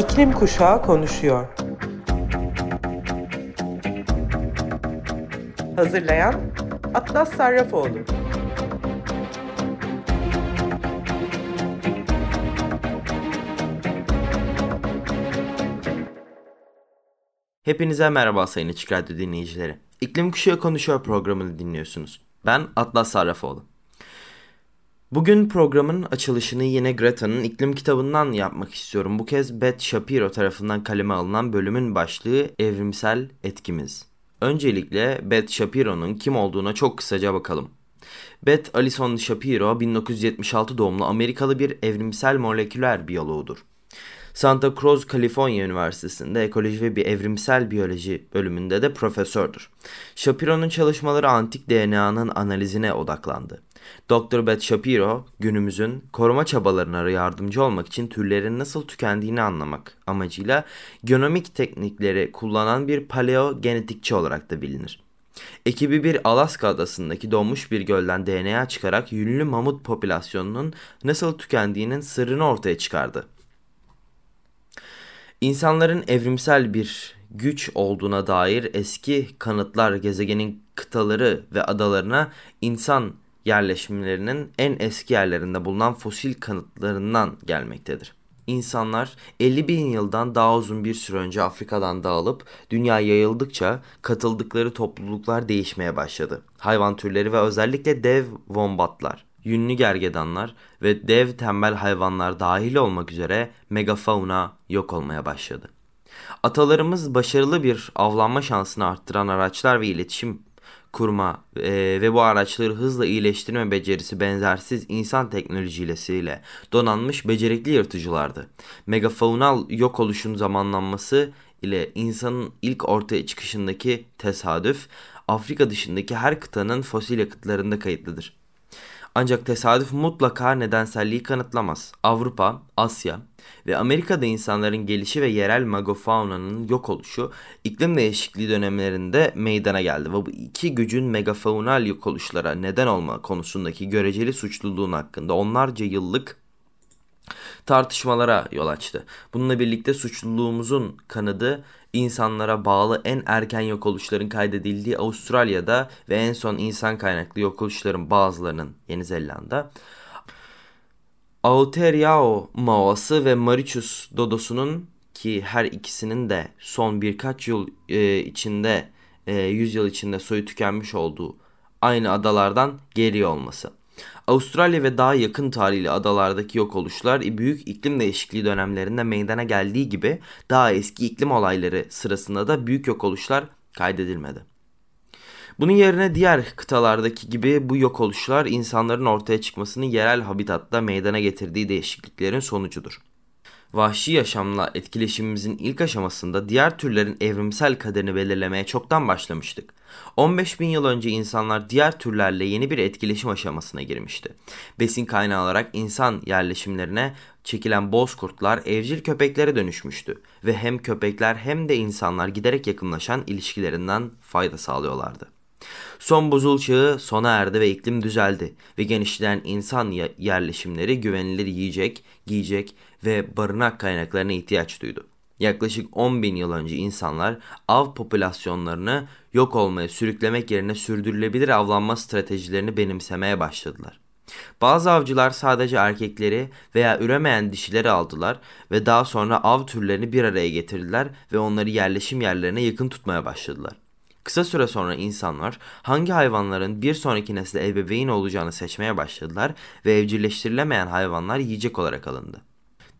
İklim Kuşağı konuşuyor. Hazırlayan Atlas Sarrafoğlu. Hepinize merhaba sayın Açık Radyo dinleyicileri. İklim Kuşağı Konuşuyor programını dinliyorsunuz. Ben Atlas Sarrafoğlu. Bugün programın açılışını yine Greta'nın iklim kitabından yapmak istiyorum. Bu kez Beth Shapiro tarafından kaleme alınan bölümün başlığı Evrimsel Etkimiz. Öncelikle Beth Shapiro'nun kim olduğuna çok kısaca bakalım. Beth Alison Shapiro 1976 doğumlu Amerikalı bir evrimsel moleküler biyoloğudur. Santa Cruz, Kaliforniya Üniversitesi'nde ekoloji ve bir evrimsel biyoloji bölümünde de profesördür. Shapiro'nun çalışmaları antik DNA'nın analizine odaklandı. Dr. Beth Shapiro, günümüzün koruma çabalarına yardımcı olmak için türlerin nasıl tükendiğini anlamak amacıyla genomik teknikleri kullanan bir paleo genetikçi olarak da bilinir. Ekibi bir Alaska adasındaki donmuş bir gölden DNA çıkarak yünlü mamut popülasyonunun nasıl tükendiğinin sırrını ortaya çıkardı. İnsanların evrimsel bir güç olduğuna dair eski kanıtlar gezegenin kıtaları ve adalarına insan yerleşimlerinin en eski yerlerinde bulunan fosil kanıtlarından gelmektedir. İnsanlar 50 bin yıldan daha uzun bir süre önce Afrika'dan dağılıp dünya yayıldıkça katıldıkları topluluklar değişmeye başladı. Hayvan türleri ve özellikle dev vombatlar, yünlü gergedanlar ve dev tembel hayvanlar dahil olmak üzere megafauna yok olmaya başladı. Atalarımız başarılı bir avlanma şansını arttıran araçlar ve iletişim kurma e, ve bu araçları hızla iyileştirme becerisi benzersiz insan teknolojisiyle donanmış becerikli yırtıcılardı. Megafaunal yok oluşun zamanlanması ile insanın ilk ortaya çıkışındaki tesadüf Afrika dışındaki her kıtanın fosil yakıtlarında kayıtlıdır. Ancak tesadüf mutlaka nedenselliği kanıtlamaz. Avrupa, Asya ve Amerika'da insanların gelişi ve yerel megafaunanın yok oluşu iklim değişikliği dönemlerinde meydana geldi ve bu iki gücün megafaunal yok oluşlara neden olma konusundaki göreceli suçluluğun hakkında onlarca yıllık tartışmalara yol açtı. Bununla birlikte suçluluğumuzun kanadı insanlara bağlı en erken yok oluşların kaydedildiği Avustralya'da ve en son insan kaynaklı yok oluşların bazılarının Yeni Zelanda Aotearoa Maoası ve Mauritius dodosunun ki her ikisinin de son birkaç yıl e, içinde, e, yüzyıl içinde soyu tükenmiş olduğu aynı adalardan geri olması. Avustralya ve daha yakın tarihli adalardaki yok oluşlar büyük iklim değişikliği dönemlerinde meydana geldiği gibi daha eski iklim olayları sırasında da büyük yok oluşlar kaydedilmedi. Bunun yerine diğer kıtalardaki gibi bu yok oluşlar insanların ortaya çıkmasını yerel habitatta meydana getirdiği değişikliklerin sonucudur. Vahşi yaşamla etkileşimimizin ilk aşamasında diğer türlerin evrimsel kaderini belirlemeye çoktan başlamıştık. 15 bin yıl önce insanlar diğer türlerle yeni bir etkileşim aşamasına girmişti. Besin kaynağı olarak insan yerleşimlerine çekilen bozkurtlar evcil köpeklere dönüşmüştü ve hem köpekler hem de insanlar giderek yakınlaşan ilişkilerinden fayda sağlıyorlardı. Son buzul çağı sona erdi ve iklim düzeldi ve genişleyen insan yerleşimleri güvenilir yiyecek, giyecek ve barınak kaynaklarına ihtiyaç duydu. Yaklaşık 10 bin yıl önce insanlar av popülasyonlarını yok olmaya sürüklemek yerine sürdürülebilir avlanma stratejilerini benimsemeye başladılar. Bazı avcılar sadece erkekleri veya üremeyen dişileri aldılar ve daha sonra av türlerini bir araya getirdiler ve onları yerleşim yerlerine yakın tutmaya başladılar. Kısa süre sonra insanlar hangi hayvanların bir sonraki nesle ebeveyn olacağını seçmeye başladılar ve evcilleştirilemeyen hayvanlar yiyecek olarak alındı.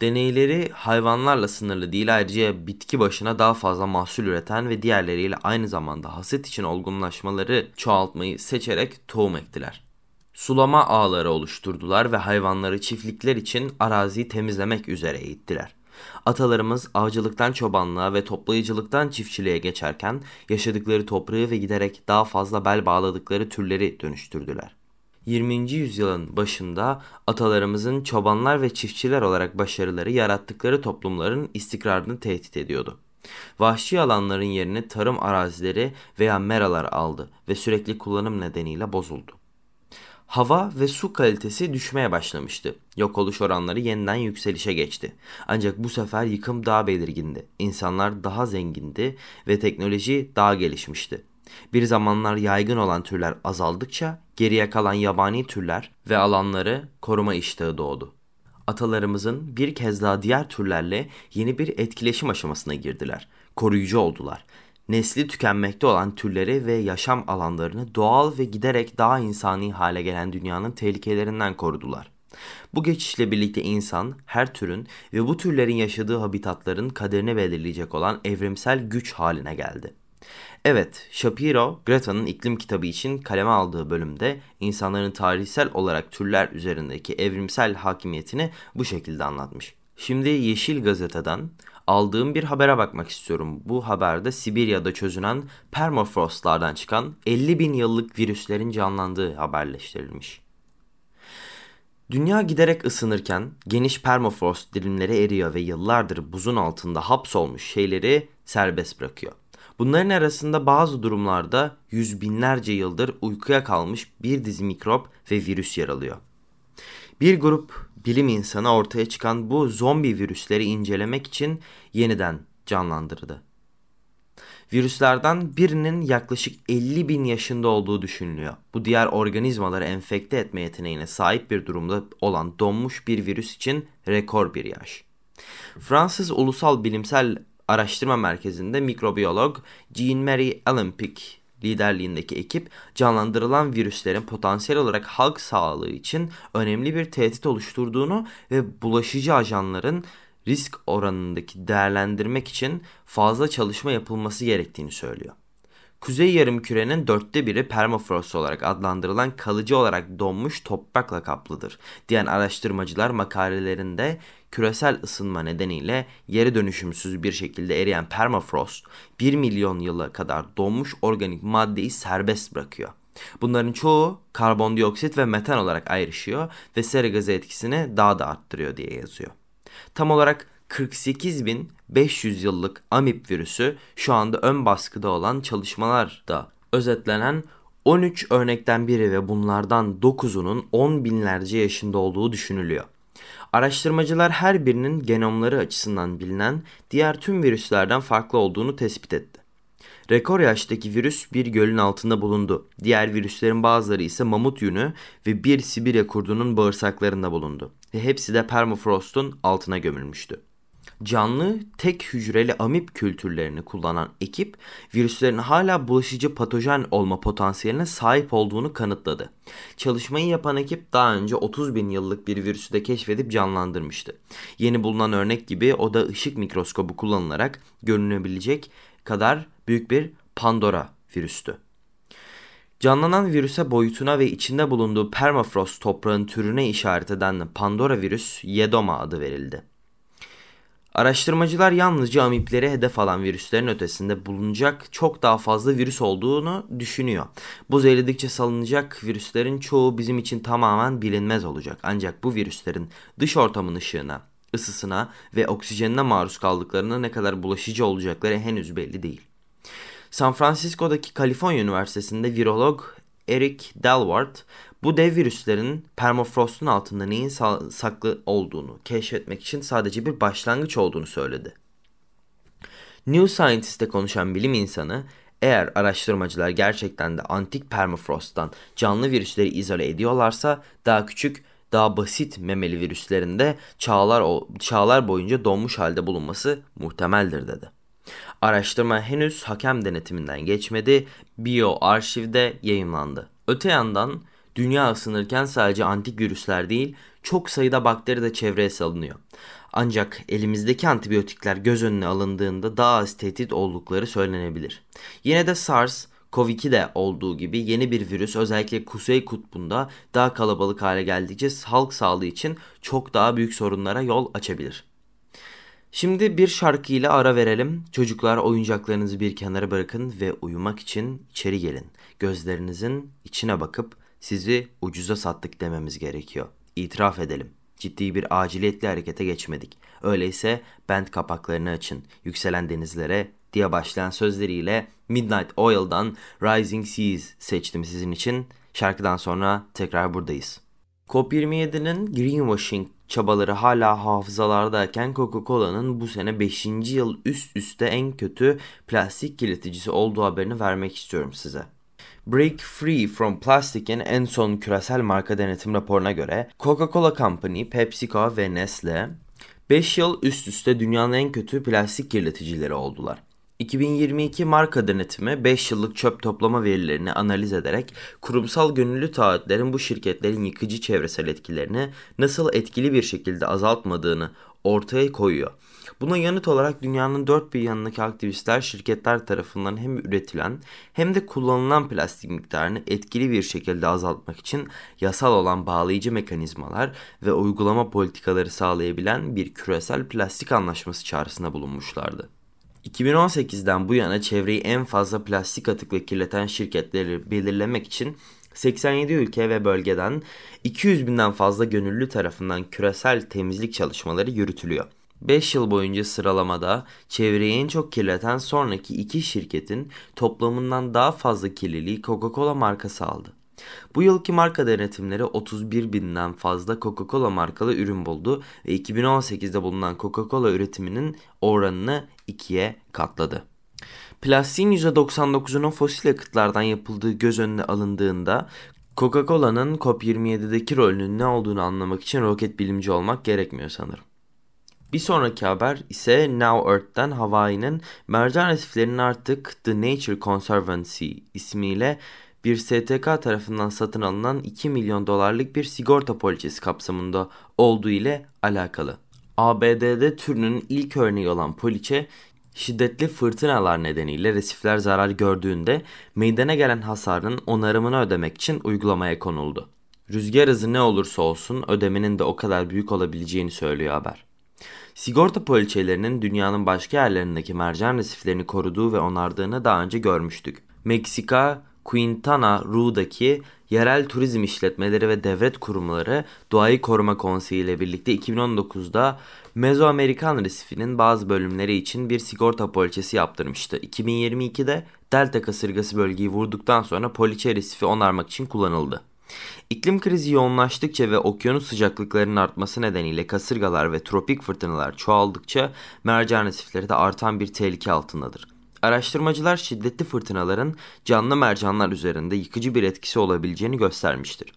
Deneyleri hayvanlarla sınırlı değil ayrıca bitki başına daha fazla mahsul üreten ve diğerleriyle aynı zamanda haset için olgunlaşmaları çoğaltmayı seçerek tohum ektiler. Sulama ağları oluşturdular ve hayvanları çiftlikler için araziyi temizlemek üzere eğittiler. Atalarımız avcılıktan çobanlığa ve toplayıcılıktan çiftçiliğe geçerken yaşadıkları toprağı ve giderek daha fazla bel bağladıkları türleri dönüştürdüler. 20. yüzyılın başında atalarımızın çobanlar ve çiftçiler olarak başarıları yarattıkları toplumların istikrarını tehdit ediyordu. Vahşi alanların yerini tarım arazileri veya meralar aldı ve sürekli kullanım nedeniyle bozuldu. Hava ve su kalitesi düşmeye başlamıştı. Yok oluş oranları yeniden yükselişe geçti. Ancak bu sefer yıkım daha belirgindi. İnsanlar daha zengindi ve teknoloji daha gelişmişti. Bir zamanlar yaygın olan türler azaldıkça geriye kalan yabani türler ve alanları koruma iştahı doğdu. Atalarımızın bir kez daha diğer türlerle yeni bir etkileşim aşamasına girdiler. Koruyucu oldular nesli tükenmekte olan türleri ve yaşam alanlarını doğal ve giderek daha insani hale gelen dünyanın tehlikelerinden korudular. Bu geçişle birlikte insan her türün ve bu türlerin yaşadığı habitatların kaderini belirleyecek olan evrimsel güç haline geldi. Evet, Shapiro, Greta'nın iklim kitabı için kaleme aldığı bölümde insanların tarihsel olarak türler üzerindeki evrimsel hakimiyetini bu şekilde anlatmış. Şimdi Yeşil Gazete'den aldığım bir habere bakmak istiyorum. Bu haberde Sibirya'da çözünen permafrostlardan çıkan 50 bin yıllık virüslerin canlandığı haberleştirilmiş. Dünya giderek ısınırken geniş permafrost dilimleri eriyor ve yıllardır buzun altında hapsolmuş şeyleri serbest bırakıyor. Bunların arasında bazı durumlarda yüz binlerce yıldır uykuya kalmış bir dizi mikrop ve virüs yer alıyor. Bir grup bilim insanı ortaya çıkan bu zombi virüsleri incelemek için yeniden canlandırdı. Virüslerden birinin yaklaşık 50 bin yaşında olduğu düşünülüyor. Bu diğer organizmaları enfekte etme yeteneğine sahip bir durumda olan donmuş bir virüs için rekor bir yaş. Fransız Ulusal Bilimsel Araştırma Merkezi'nde mikrobiyolog Jean-Marie Allenpick liderliğindeki ekip canlandırılan virüslerin potansiyel olarak halk sağlığı için önemli bir tehdit oluşturduğunu ve bulaşıcı ajanların risk oranındaki değerlendirmek için fazla çalışma yapılması gerektiğini söylüyor. Kuzey yarımkürenin dörtte biri permafrost olarak adlandırılan kalıcı olarak donmuş toprakla kaplıdır diyen araştırmacılar makalelerinde küresel ısınma nedeniyle yere dönüşümsüz bir şekilde eriyen permafrost 1 milyon yıla kadar donmuş organik maddeyi serbest bırakıyor. Bunların çoğu karbondioksit ve metan olarak ayrışıyor ve sera gazı etkisini daha da arttırıyor diye yazıyor. Tam olarak 48.500 yıllık amip virüsü şu anda ön baskıda olan çalışmalarda özetlenen 13 örnekten biri ve bunlardan 9'unun 10 binlerce yaşında olduğu düşünülüyor. Araştırmacılar her birinin genomları açısından bilinen diğer tüm virüslerden farklı olduğunu tespit etti. Rekor yaştaki virüs bir gölün altında bulundu. Diğer virüslerin bazıları ise mamut yünü ve bir Sibirya kurdunun bağırsaklarında bulundu. Ve hepsi de permafrostun altına gömülmüştü. Canlı tek hücreli amip kültürlerini kullanan ekip virüslerin hala bulaşıcı patojen olma potansiyeline sahip olduğunu kanıtladı. Çalışmayı yapan ekip daha önce 30 bin yıllık bir virüsü de keşfedip canlandırmıştı. Yeni bulunan örnek gibi o da ışık mikroskobu kullanılarak görünebilecek kadar büyük bir Pandora virüstü. Canlanan virüse boyutuna ve içinde bulunduğu permafrost toprağın türüne işaret eden Pandora virüs Yedoma adı verildi. Araştırmacılar yalnızca amipleri hedef alan virüslerin ötesinde bulunacak çok daha fazla virüs olduğunu düşünüyor. Buz eridikçe salınacak virüslerin çoğu bizim için tamamen bilinmez olacak. Ancak bu virüslerin dış ortamın ışığına, ısısına ve oksijenine maruz kaldıklarına ne kadar bulaşıcı olacakları henüz belli değil. San Francisco'daki Kaliforniya Üniversitesi'nde virolog Eric Delwart bu dev virüslerin permafrostun altında neyin saklı olduğunu keşfetmek için sadece bir başlangıç olduğunu söyledi. New Scientist'te konuşan bilim insanı eğer araştırmacılar gerçekten de antik permafrosttan canlı virüsleri izole ediyorlarsa daha küçük, daha basit memeli virüslerinde çağlar, çağlar boyunca donmuş halde bulunması muhtemeldir dedi. Araştırma henüz hakem denetiminden geçmedi, BioArşiv'de yayınlandı. Öte yandan dünya ısınırken sadece antik virüsler değil, çok sayıda bakteri de çevreye salınıyor. Ancak elimizdeki antibiyotikler göz önüne alındığında daha az tehdit oldukları söylenebilir. Yine de SARS, Covid-2'de olduğu gibi yeni bir virüs özellikle Kuzey Kutbu'nda daha kalabalık hale geldikçe halk sağlığı için çok daha büyük sorunlara yol açabilir. Şimdi bir şarkı ile ara verelim. Çocuklar oyuncaklarınızı bir kenara bırakın ve uyumak için içeri gelin. Gözlerinizin içine bakıp sizi ucuza sattık dememiz gerekiyor. İtiraf edelim. Ciddi bir aciliyetle harekete geçmedik. Öyleyse band kapaklarını açın. Yükselen denizlere diye başlayan sözleriyle Midnight Oil'dan Rising Seas seçtim sizin için. Şarkıdan sonra tekrar buradayız. COP27'nin greenwashing çabaları hala hafızalardayken Coca-Cola'nın bu sene 5. yıl üst üste en kötü plastik kirleticisi olduğu haberini vermek istiyorum size. Break Free from Plastic'in en son küresel marka denetim raporuna göre Coca-Cola Company, PepsiCo ve Nestle 5 yıl üst üste dünyanın en kötü plastik kirleticileri oldular. 2022 marka denetimi 5 yıllık çöp toplama verilerini analiz ederek kurumsal gönüllü taahhütlerin bu şirketlerin yıkıcı çevresel etkilerini nasıl etkili bir şekilde azaltmadığını ortaya koyuyor. Buna yanıt olarak dünyanın dört bir yanındaki aktivistler şirketler tarafından hem üretilen hem de kullanılan plastik miktarını etkili bir şekilde azaltmak için yasal olan bağlayıcı mekanizmalar ve uygulama politikaları sağlayabilen bir küresel plastik anlaşması çağrısında bulunmuşlardı. 2018'den bu yana çevreyi en fazla plastik atıkla kirleten şirketleri belirlemek için 87 ülke ve bölgeden 200 binden fazla gönüllü tarafından küresel temizlik çalışmaları yürütülüyor. 5 yıl boyunca sıralamada çevreyi en çok kirleten sonraki iki şirketin toplamından daha fazla kirliliği Coca-Cola markası aldı. Bu yılki marka denetimleri 31 binden fazla Coca-Cola markalı ürün buldu ve 2018'de bulunan Coca-Cola üretiminin oranını ikiye katladı. Plastiğin %99'unun fosil yakıtlardan yapıldığı göz önüne alındığında Coca-Cola'nın COP27'deki rolünün ne olduğunu anlamak için roket bilimci olmak gerekmiyor sanırım. Bir sonraki haber ise Now Earth'ten Hawaii'nin mercan resiflerinin artık The Nature Conservancy ismiyle bir STK tarafından satın alınan 2 milyon dolarlık bir sigorta poliçesi kapsamında olduğu ile alakalı. ABD'de türünün ilk örneği olan poliçe şiddetli fırtınalar nedeniyle resifler zarar gördüğünde meydana gelen hasarın onarımını ödemek için uygulamaya konuldu. Rüzgar hızı ne olursa olsun ödemenin de o kadar büyük olabileceğini söylüyor haber. Sigorta poliçelerinin dünyanın başka yerlerindeki mercan resiflerini koruduğu ve onardığını daha önce görmüştük. Meksika, Quintana Roo'daki yerel turizm işletmeleri ve devlet kurumları Doğayı Koruma Konseyi ile birlikte 2019'da Mezoamerikan resifinin bazı bölümleri için bir sigorta poliçesi yaptırmıştı. 2022'de Delta kasırgası bölgeyi vurduktan sonra poliçe resifi onarmak için kullanıldı. İklim krizi yoğunlaştıkça ve okyanus sıcaklıklarının artması nedeniyle kasırgalar ve tropik fırtınalar çoğaldıkça mercan resifleri de artan bir tehlike altındadır. Araştırmacılar şiddetli fırtınaların canlı mercanlar üzerinde yıkıcı bir etkisi olabileceğini göstermiştir.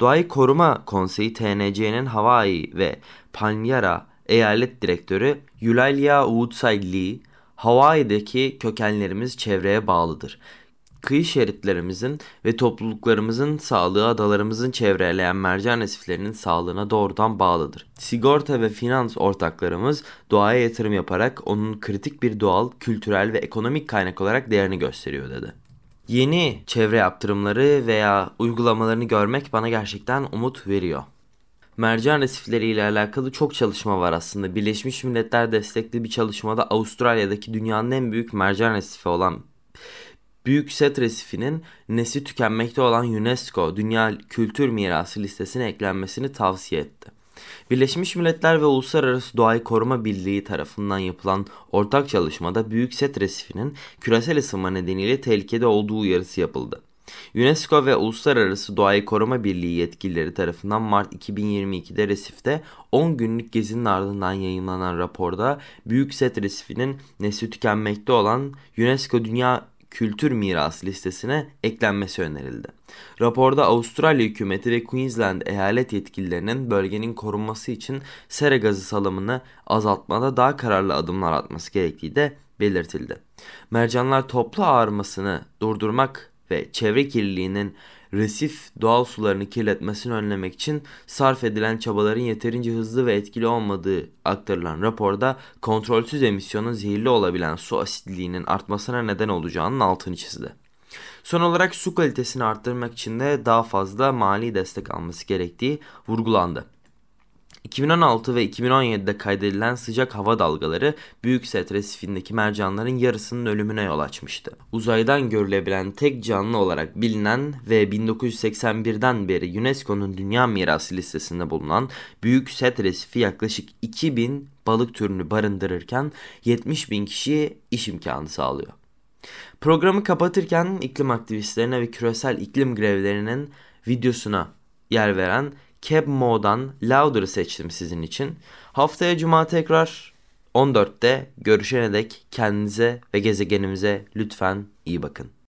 Doğayı Koruma Konseyi TNC'nin Hawaii ve Palmyra Eyalet Direktörü Eulalia Woodside Hawaii'deki kökenlerimiz çevreye bağlıdır kıyı şeritlerimizin ve topluluklarımızın sağlığı adalarımızın çevreleyen mercan resiflerinin sağlığına doğrudan bağlıdır. Sigorta ve finans ortaklarımız doğaya yatırım yaparak onun kritik bir doğal, kültürel ve ekonomik kaynak olarak değerini gösteriyor dedi. Yeni çevre yaptırımları veya uygulamalarını görmek bana gerçekten umut veriyor. Mercan resifleri ile alakalı çok çalışma var aslında. Birleşmiş Milletler destekli bir çalışmada Avustralya'daki dünyanın en büyük mercan resifi olan Büyük Set Resifi'nin nesli tükenmekte olan UNESCO Dünya Kültür Mirası listesine eklenmesini tavsiye etti. Birleşmiş Milletler ve Uluslararası Doğayı Koruma Birliği tarafından yapılan ortak çalışmada Büyük Set Resifi'nin küresel ısınma nedeniyle tehlikede olduğu uyarısı yapıldı. UNESCO ve Uluslararası Doğayı Koruma Birliği yetkilileri tarafından Mart 2022'de resifte 10 günlük gezinin ardından yayınlanan raporda Büyük Set Resifi'nin nesli tükenmekte olan UNESCO Dünya kültür mirası listesine eklenmesi önerildi. Raporda Avustralya hükümeti ve Queensland eyalet yetkililerinin bölgenin korunması için sera gazı salımını azaltmada daha kararlı adımlar atması gerektiği de belirtildi. Mercanlar toplu ağarmasını durdurmak ve çevre kirliliğinin resif doğal sularını kirletmesini önlemek için sarf edilen çabaların yeterince hızlı ve etkili olmadığı aktarılan raporda kontrolsüz emisyonun zehirli olabilen su asitliliğinin artmasına neden olacağının altını çizdi. Son olarak su kalitesini arttırmak için de daha fazla mali destek alması gerektiği vurgulandı. 2016 ve 2017'de kaydedilen sıcak hava dalgaları Büyük Set resifindeki mercanların yarısının ölümüne yol açmıştı. Uzaydan görülebilen tek canlı olarak bilinen ve 1981'den beri UNESCO'nun Dünya Mirası listesinde bulunan Büyük Set resifi yaklaşık 2000 balık türünü barındırırken 70 bin kişiye iş imkanı sağlıyor. Programı kapatırken iklim aktivistlerine ve küresel iklim grevlerinin videosuna yer veren Cab Mo'dan Louder'ı seçtim sizin için. Haftaya cuma tekrar 14'te görüşene dek kendinize ve gezegenimize lütfen iyi bakın.